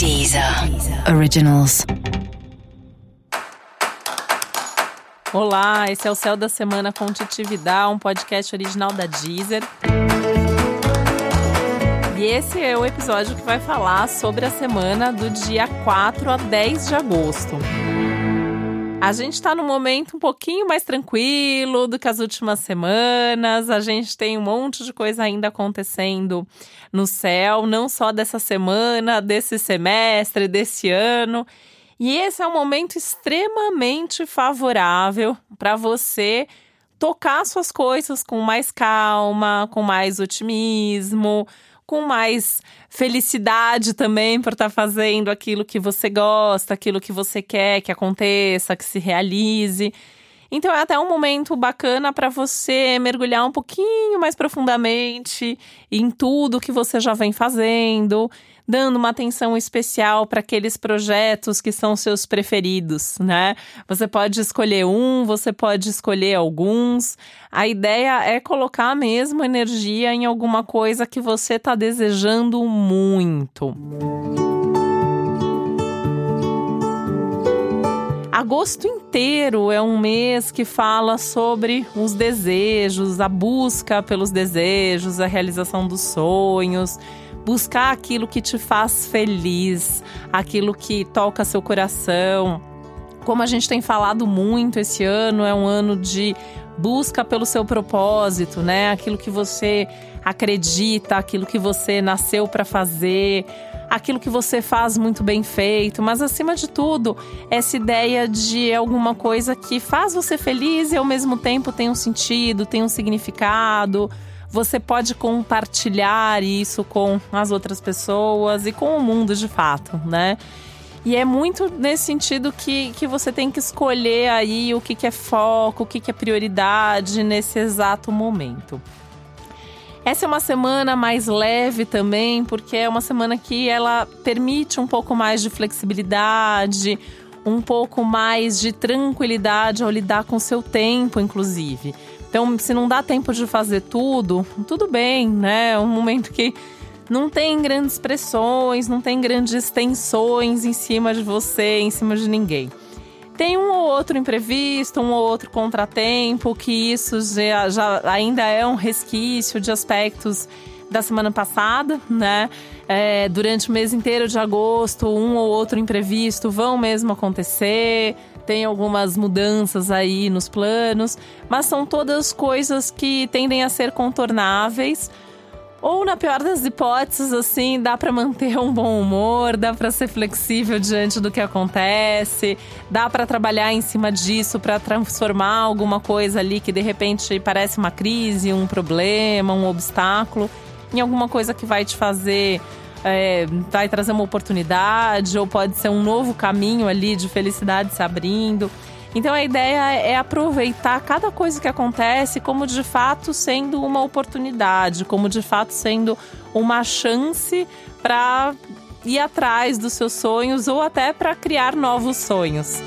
Deezer Originals. Olá, esse é o Céu da Semana com Titividade, um podcast original da Deezer. E esse é o episódio que vai falar sobre a semana do dia 4 a 10 de agosto. A gente está num momento um pouquinho mais tranquilo do que as últimas semanas. A gente tem um monte de coisa ainda acontecendo no céu, não só dessa semana, desse semestre, desse ano. E esse é um momento extremamente favorável para você tocar suas coisas com mais calma, com mais otimismo, com mais felicidade também por estar tá fazendo aquilo que você gosta, aquilo que você quer que aconteça, que se realize. Então é até um momento bacana para você mergulhar um pouquinho mais profundamente em tudo que você já vem fazendo, dando uma atenção especial para aqueles projetos que são seus preferidos, né? Você pode escolher um, você pode escolher alguns. A ideia é colocar mesmo energia em alguma coisa que você está desejando muito. Agosto inteiro é um mês que fala sobre os desejos, a busca pelos desejos, a realização dos sonhos buscar aquilo que te faz feliz, aquilo que toca seu coração. Como a gente tem falado muito esse ano, é um ano de busca pelo seu propósito, né? Aquilo que você acredita, aquilo que você nasceu para fazer, aquilo que você faz muito bem feito, mas acima de tudo, essa ideia de alguma coisa que faz você feliz e ao mesmo tempo tem um sentido, tem um significado você pode compartilhar isso com as outras pessoas e com o mundo de fato, né? E é muito nesse sentido que, que você tem que escolher aí o que, que é foco, o que, que é prioridade nesse exato momento. Essa é uma semana mais leve também, porque é uma semana que ela permite um pouco mais de flexibilidade, um pouco mais de tranquilidade ao lidar com seu tempo, inclusive. Então, se não dá tempo de fazer tudo, tudo bem, né? É um momento que não tem grandes pressões, não tem grandes tensões em cima de você, em cima de ninguém. Tem um ou outro imprevisto, um ou outro contratempo, que isso já, já ainda é um resquício de aspectos da semana passada, né? É, durante o mês inteiro de agosto, um ou outro imprevisto vão mesmo acontecer tem algumas mudanças aí nos planos, mas são todas coisas que tendem a ser contornáveis. Ou, na pior das hipóteses, assim, dá para manter um bom humor, dá para ser flexível diante do que acontece, dá para trabalhar em cima disso para transformar alguma coisa ali que de repente parece uma crise, um problema, um obstáculo, em alguma coisa que vai te fazer é, vai trazer uma oportunidade, ou pode ser um novo caminho ali de felicidade se abrindo. Então a ideia é aproveitar cada coisa que acontece como de fato sendo uma oportunidade, como de fato sendo uma chance para ir atrás dos seus sonhos ou até para criar novos sonhos.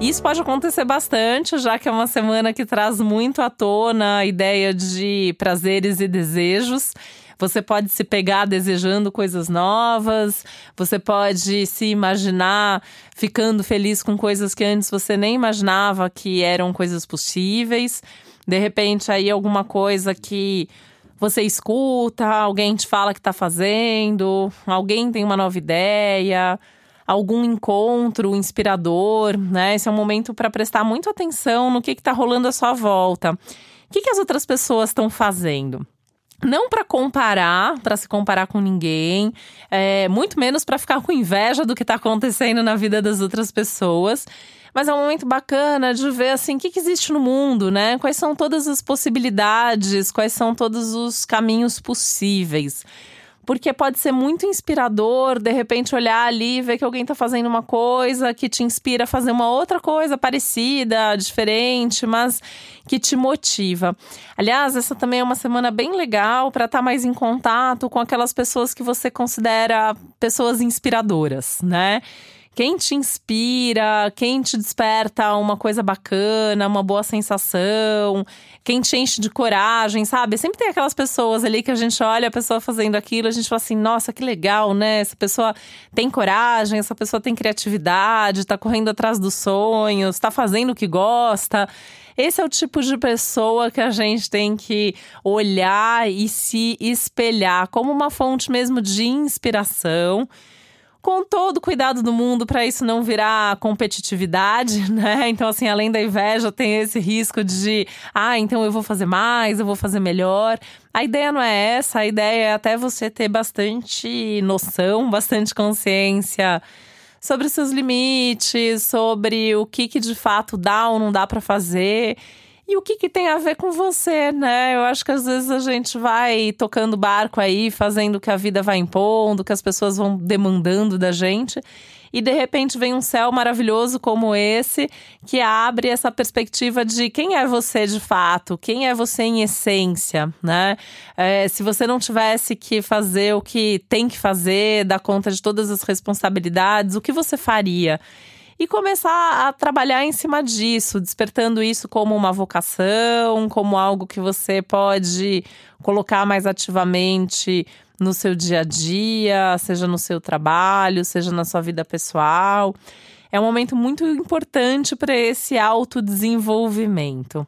Isso pode acontecer bastante, já que é uma semana que traz muito à tona a ideia de prazeres e desejos. Você pode se pegar desejando coisas novas, você pode se imaginar ficando feliz com coisas que antes você nem imaginava que eram coisas possíveis. De repente, aí alguma coisa que você escuta, alguém te fala que está fazendo, alguém tem uma nova ideia algum encontro inspirador, né? Esse é um momento para prestar muito atenção no que está rolando à sua volta. O que, que as outras pessoas estão fazendo? Não para comparar, para se comparar com ninguém, é, muito menos para ficar com inveja do que está acontecendo na vida das outras pessoas. Mas é um momento bacana de ver assim o que, que existe no mundo, né? Quais são todas as possibilidades, quais são todos os caminhos possíveis porque pode ser muito inspirador, de repente, olhar ali e ver que alguém está fazendo uma coisa que te inspira a fazer uma outra coisa parecida, diferente, mas que te motiva. Aliás, essa também é uma semana bem legal para estar tá mais em contato com aquelas pessoas que você considera pessoas inspiradoras, né? Quem te inspira, quem te desperta uma coisa bacana, uma boa sensação, quem te enche de coragem, sabe? Sempre tem aquelas pessoas ali que a gente olha a pessoa fazendo aquilo, a gente fala assim: nossa, que legal, né? Essa pessoa tem coragem, essa pessoa tem criatividade, tá correndo atrás dos sonhos, tá fazendo o que gosta. Esse é o tipo de pessoa que a gente tem que olhar e se espelhar como uma fonte mesmo de inspiração com todo o cuidado do mundo para isso não virar competitividade, né? Então, assim, além da inveja, tem esse risco de, ah, então eu vou fazer mais, eu vou fazer melhor. A ideia não é essa, a ideia é até você ter bastante noção, bastante consciência sobre seus limites, sobre o que, que de fato dá ou não dá para fazer. E o que, que tem a ver com você, né? Eu acho que às vezes a gente vai tocando barco aí, fazendo o que a vida vai impondo, que as pessoas vão demandando da gente e de repente vem um céu maravilhoso como esse que abre essa perspectiva de quem é você de fato, quem é você em essência, né? É, se você não tivesse que fazer o que tem que fazer, dar conta de todas as responsabilidades, o que você faria? E começar a trabalhar em cima disso, despertando isso como uma vocação, como algo que você pode colocar mais ativamente no seu dia a dia, seja no seu trabalho, seja na sua vida pessoal. É um momento muito importante para esse autodesenvolvimento.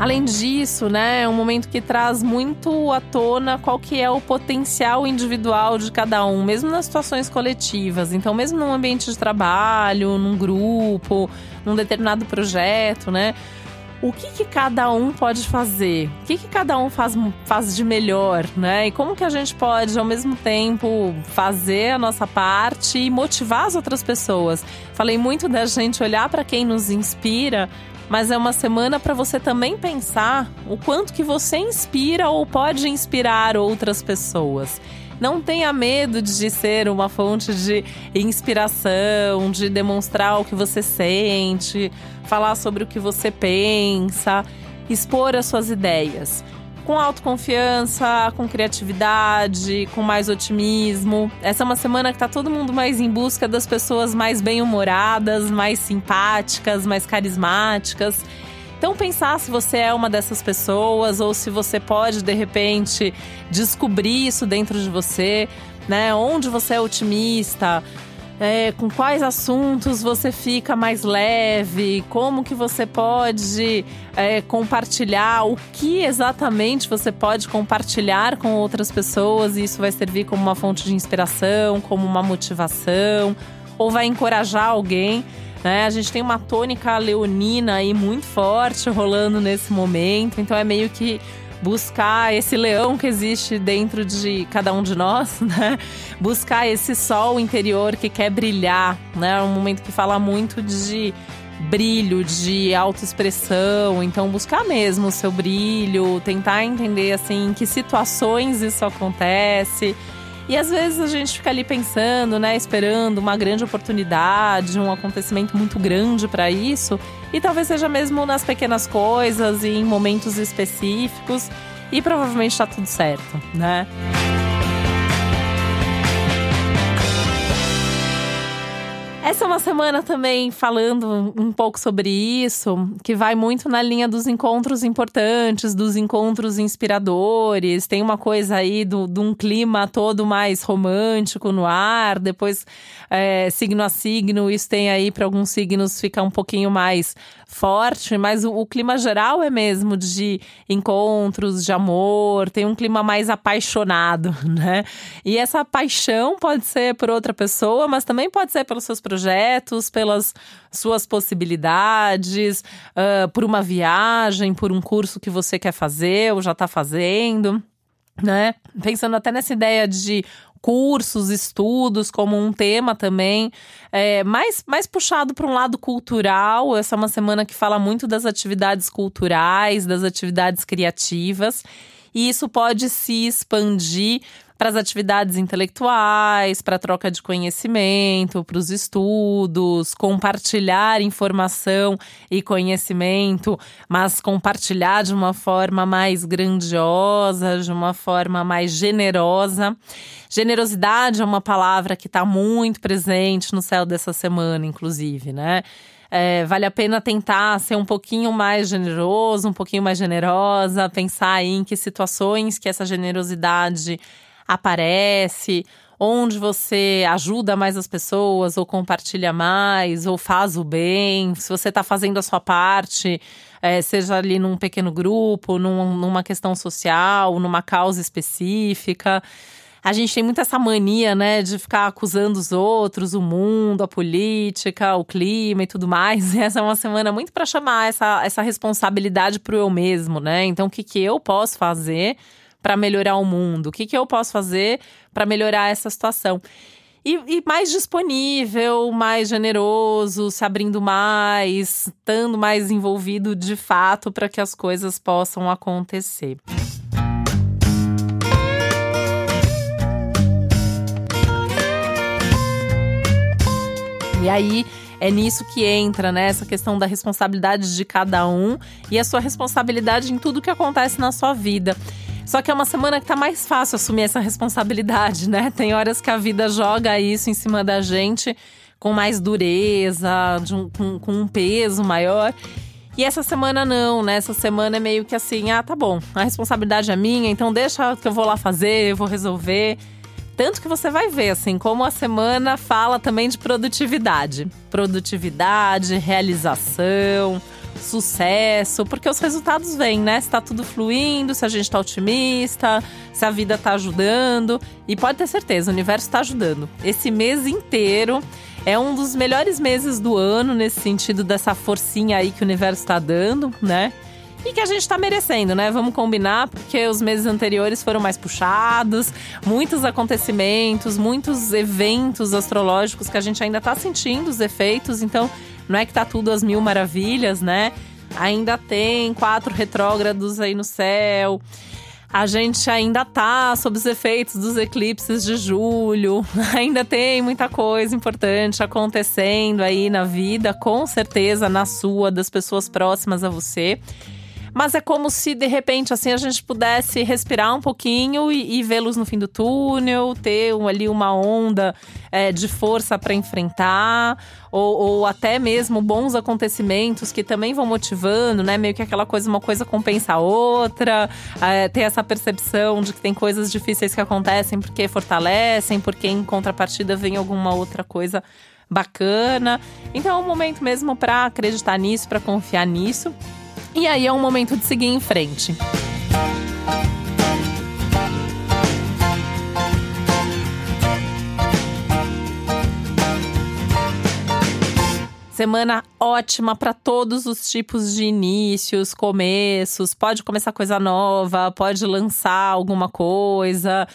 Além disso, né, é um momento que traz muito à tona qual que é o potencial individual de cada um, mesmo nas situações coletivas. Então, mesmo num ambiente de trabalho, num grupo, num determinado projeto, né? o que, que cada um pode fazer? O que, que cada um faz, faz de melhor, né? E como que a gente pode, ao mesmo tempo, fazer a nossa parte e motivar as outras pessoas? Falei muito da gente olhar para quem nos inspira mas é uma semana para você também pensar o quanto que você inspira ou pode inspirar outras pessoas. Não tenha medo de ser uma fonte de inspiração, de demonstrar o que você sente, falar sobre o que você pensa, expor as suas ideias com autoconfiança, com criatividade, com mais otimismo. Essa é uma semana que tá todo mundo mais em busca das pessoas mais bem-humoradas, mais simpáticas, mais carismáticas. Então pensar se você é uma dessas pessoas ou se você pode de repente descobrir isso dentro de você, né? Onde você é otimista, é, com quais assuntos você fica mais leve, como que você pode é, compartilhar, o que exatamente você pode compartilhar com outras pessoas e isso vai servir como uma fonte de inspiração, como uma motivação, ou vai encorajar alguém. Né? A gente tem uma tônica leonina aí muito forte rolando nesse momento, então é meio que buscar esse leão que existe dentro de cada um de nós, né? Buscar esse sol interior que quer brilhar, né? É um momento que fala muito de brilho, de autoexpressão, então buscar mesmo o seu brilho, tentar entender assim em que situações isso acontece. E às vezes a gente fica ali pensando, né, esperando uma grande oportunidade, um acontecimento muito grande para isso, e talvez seja mesmo nas pequenas coisas e em momentos específicos, e provavelmente está tudo certo, né? Essa é uma semana também falando um pouco sobre isso, que vai muito na linha dos encontros importantes, dos encontros inspiradores. Tem uma coisa aí do, de um clima todo mais romântico no ar, depois é, signo a signo, isso tem aí para alguns signos ficar um pouquinho mais forte, mas o, o, clima geral é mesmo de encontros, de amor, tem um clima mais apaixonado, né? E essa paixão pode ser por outra pessoa, mas também pode ser pelos seus projetos, pelas suas possibilidades, uh, por uma viagem, por um curso que você quer fazer ou já está fazendo né? Pensando até nessa ideia de cursos, estudos como um tema também, é, mais, mais puxado para um lado cultural. Essa é uma semana que fala muito das atividades culturais, das atividades criativas, e isso pode se expandir para as atividades intelectuais, para a troca de conhecimento, para os estudos, compartilhar informação e conhecimento, mas compartilhar de uma forma mais grandiosa, de uma forma mais generosa. Generosidade é uma palavra que está muito presente no céu dessa semana, inclusive, né? É, vale a pena tentar ser um pouquinho mais generoso, um pouquinho mais generosa, pensar em que situações que essa generosidade aparece, onde você ajuda mais as pessoas, ou compartilha mais, ou faz o bem, se você está fazendo a sua parte, é, seja ali num pequeno grupo, num, numa questão social, numa causa específica. A gente tem muito essa mania, né, de ficar acusando os outros, o mundo, a política, o clima e tudo mais. E essa é uma semana muito para chamar essa, essa responsabilidade para o eu mesmo, né? Então, o que, que eu posso fazer para melhorar o mundo? O que, que eu posso fazer para melhorar essa situação? E, e, mais disponível, mais generoso, se abrindo mais, estando mais envolvido de fato para que as coisas possam acontecer. E aí é nisso que entra, né? Essa questão da responsabilidade de cada um e a sua responsabilidade em tudo que acontece na sua vida. Só que é uma semana que tá mais fácil assumir essa responsabilidade, né? Tem horas que a vida joga isso em cima da gente com mais dureza, um, com, com um peso maior. E essa semana não, né? Essa semana é meio que assim: ah, tá bom, a responsabilidade é minha, então deixa que eu vou lá fazer, eu vou resolver. Tanto que você vai ver, assim, como a semana fala também de produtividade. Produtividade, realização sucesso, porque os resultados vêm, né? Se tá tudo fluindo, se a gente tá otimista, se a vida tá ajudando. E pode ter certeza, o universo tá ajudando. Esse mês inteiro é um dos melhores meses do ano, nesse sentido dessa forcinha aí que o universo tá dando, né? e que a gente tá merecendo, né? Vamos combinar, porque os meses anteriores foram mais puxados, muitos acontecimentos, muitos eventos astrológicos que a gente ainda tá sentindo os efeitos, então não é que tá tudo às mil maravilhas, né? Ainda tem quatro retrógrados aí no céu. A gente ainda tá sob os efeitos dos eclipses de julho. Ainda tem muita coisa importante acontecendo aí na vida, com certeza na sua, das pessoas próximas a você. Mas é como se de repente assim a gente pudesse respirar um pouquinho e, e vê-los no fim do túnel, ter um, ali uma onda é, de força para enfrentar, ou, ou, até mesmo bons acontecimentos que também vão motivando, né? Meio que aquela coisa, uma coisa compensa a outra, é, ter essa percepção de que tem coisas difíceis que acontecem porque fortalecem, porque em contrapartida vem alguma outra coisa bacana. Então é um momento mesmo para acreditar nisso, para confiar nisso. E aí é um momento de seguir em frente. Semana ótima para todos os tipos de inícios, começos. Pode começar coisa nova, pode lançar alguma coisa,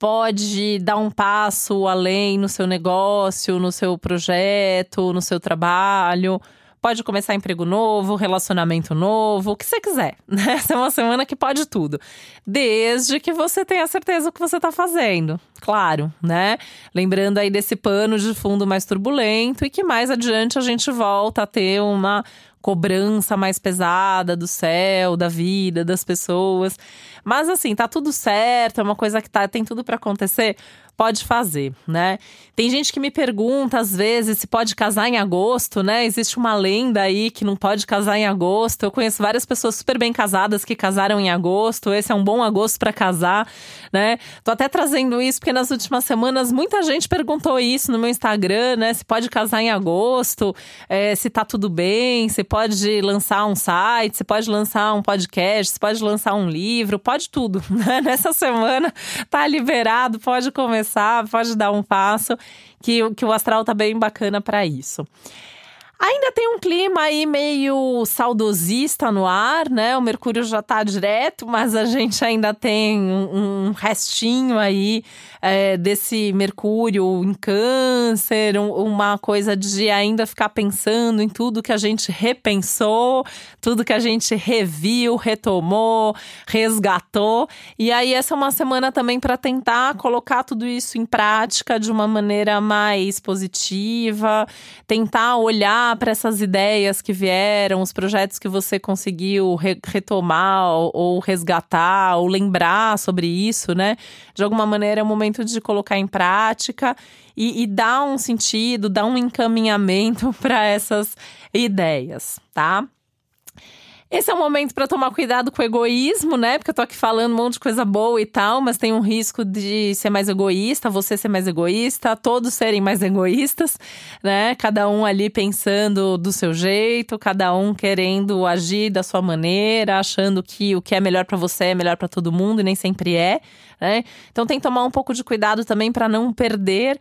pode dar um passo além no seu negócio, no seu projeto, no seu trabalho. Pode começar emprego novo, relacionamento novo, o que você quiser, né? Essa é uma semana que pode tudo. Desde que você tenha certeza do que você está fazendo. Claro, né? Lembrando aí desse pano de fundo mais turbulento e que mais adiante a gente volta a ter uma cobrança mais pesada do céu, da vida, das pessoas. Mas assim, tá tudo certo, é uma coisa que tá, tem tudo para acontecer pode fazer, né? Tem gente que me pergunta às vezes se pode casar em agosto, né? Existe uma lenda aí que não pode casar em agosto. Eu conheço várias pessoas super bem casadas que casaram em agosto. Esse é um bom agosto para casar, né? Tô até trazendo isso porque nas últimas semanas muita gente perguntou isso no meu Instagram, né? Se pode casar em agosto, é, se tá tudo bem, se pode lançar um site, se pode lançar um podcast, se pode lançar um livro, pode tudo, né? Nessa semana tá liberado, pode começar começar, pode dar um passo, que, que o astral tá bem bacana para isso. Ainda tem um clima aí meio saudosista no ar, né? O Mercúrio já tá direto, mas a gente ainda tem um, um restinho aí é, desse Mercúrio em Câncer, um, uma coisa de ainda ficar pensando em tudo que a gente repensou, tudo que a gente reviu, retomou, resgatou. E aí, essa é uma semana também para tentar colocar tudo isso em prática de uma maneira mais positiva, tentar olhar para essas ideias que vieram, os projetos que você conseguiu re retomar ou, resgatar ou lembrar sobre isso, né? De alguma maneira é o momento de colocar em prática e, e dar um sentido, dar um encaminhamento para essas ideias, tá? Esse é um momento para tomar cuidado com o egoísmo, né? Porque eu tô aqui falando um monte de coisa boa e tal, mas tem um risco de ser mais egoísta, você ser mais egoísta, todos serem mais egoístas, né? Cada um ali pensando do seu jeito, cada um querendo agir da sua maneira, achando que o que é melhor para você é melhor para todo mundo e nem sempre é, né? Então tem que tomar um pouco de cuidado também para não perder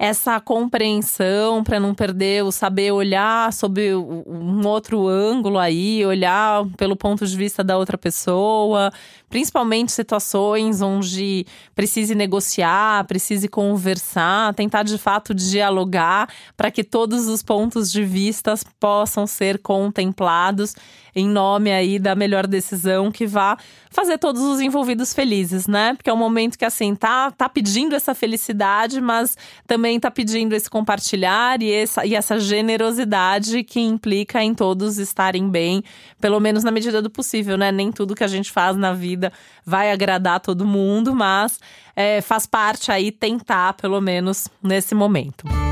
essa compreensão para não perder o saber olhar sob um outro ângulo aí, olhar pelo ponto de vista da outra pessoa, principalmente situações onde precise negociar, precise conversar, tentar de fato dialogar para que todos os pontos de vista possam ser contemplados em nome aí da melhor decisão que vá fazer todos os envolvidos felizes, né? Porque é um momento que assim tá tá pedindo essa felicidade, mas também tá pedindo esse compartilhar e essa, e essa generosidade que implica em todos estarem bem, pelo menos na medida do possível, né? Nem tudo que a gente faz na vida vai agradar todo mundo, mas é, faz parte aí tentar, pelo menos nesse momento.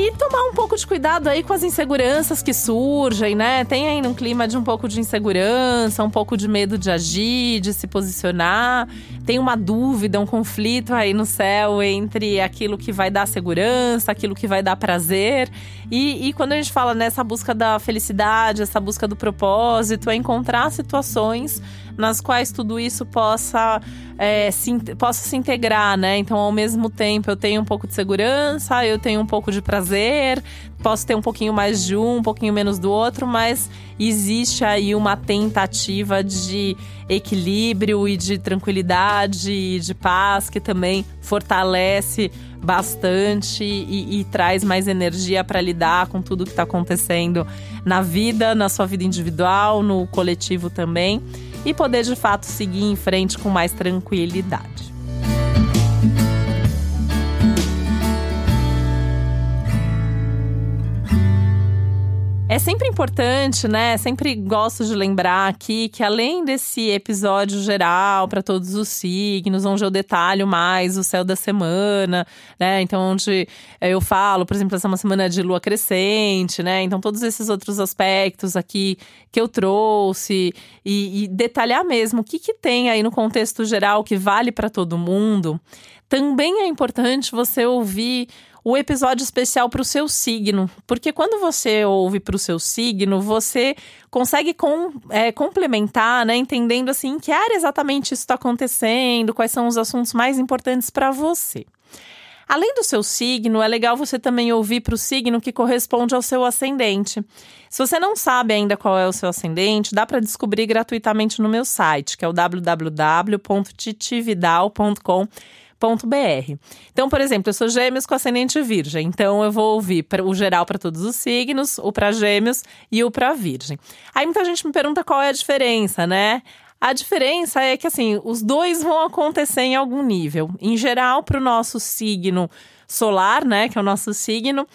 he tomar um pouco de cuidado aí com as inseguranças que surgem, né? Tem ainda um clima de um pouco de insegurança, um pouco de medo de agir, de se posicionar. Tem uma dúvida, um conflito aí no céu entre aquilo que vai dar segurança, aquilo que vai dar prazer. E, e quando a gente fala nessa busca da felicidade, essa busca do propósito, é encontrar situações nas quais tudo isso possa, é, se, possa se integrar, né? Então, ao mesmo tempo, eu tenho um pouco de segurança, eu tenho um pouco de prazer, posso ter um pouquinho mais de um, um pouquinho menos do outro, mas existe aí uma tentativa de equilíbrio e de tranquilidade e de paz que também fortalece bastante e, e traz mais energia para lidar com tudo que está acontecendo na vida, na sua vida individual, no coletivo também e poder de fato seguir em frente com mais tranquilidade. Sempre importante, né? Sempre gosto de lembrar aqui que além desse episódio geral para todos os signos, onde eu detalho mais o céu da semana, né? Então, onde eu falo, por exemplo, essa é uma semana de lua crescente, né? Então, todos esses outros aspectos aqui que eu trouxe e, e detalhar mesmo o que, que tem aí no contexto geral que vale para todo mundo. Também é importante você ouvir o episódio especial para o seu signo. Porque quando você ouve para o seu signo, você consegue com, é, complementar, né? Entendendo assim que área exatamente isso está acontecendo, quais são os assuntos mais importantes para você. Além do seu signo, é legal você também ouvir para o signo que corresponde ao seu ascendente. Se você não sabe ainda qual é o seu ascendente, dá para descobrir gratuitamente no meu site, que é o www.titividal.com Então, por exemplo, eu sou gêmeos com ascendente virgem, então eu vou ouvir o geral para todos os signos, o para gêmeos e o para virgem. Aí muita gente me pergunta qual é a diferença, né? A diferença é que, assim, os dois vão acontecer em algum nível. Em geral, para o nosso signo solar, né, que é o nosso signo,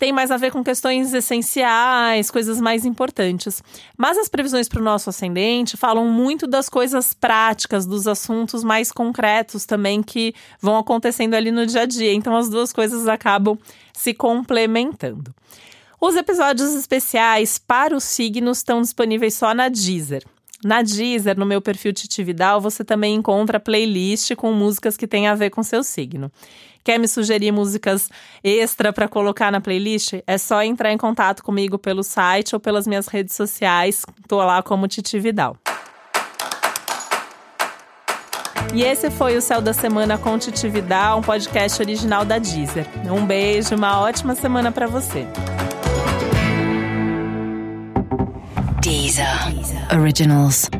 tem mais a ver com questões essenciais, coisas mais importantes. Mas as previsões para o nosso ascendente falam muito das coisas práticas, dos assuntos mais concretos também que vão acontecendo ali no dia a dia. Então as duas coisas acabam se complementando. Os episódios especiais para os signos estão disponíveis só na Deezer. Na Deezer, no meu perfil Titi Vidal, você também encontra playlist com músicas que têm a ver com seu signo. Quer me sugerir músicas extra para colocar na playlist? É só entrar em contato comigo pelo site ou pelas minhas redes sociais. Tô lá como Titi Vidal. E esse foi o Céu da Semana com Titi Vidal, um podcast original da Deezer. Um beijo, uma ótima semana para você. Deezer. Deezer. Originals.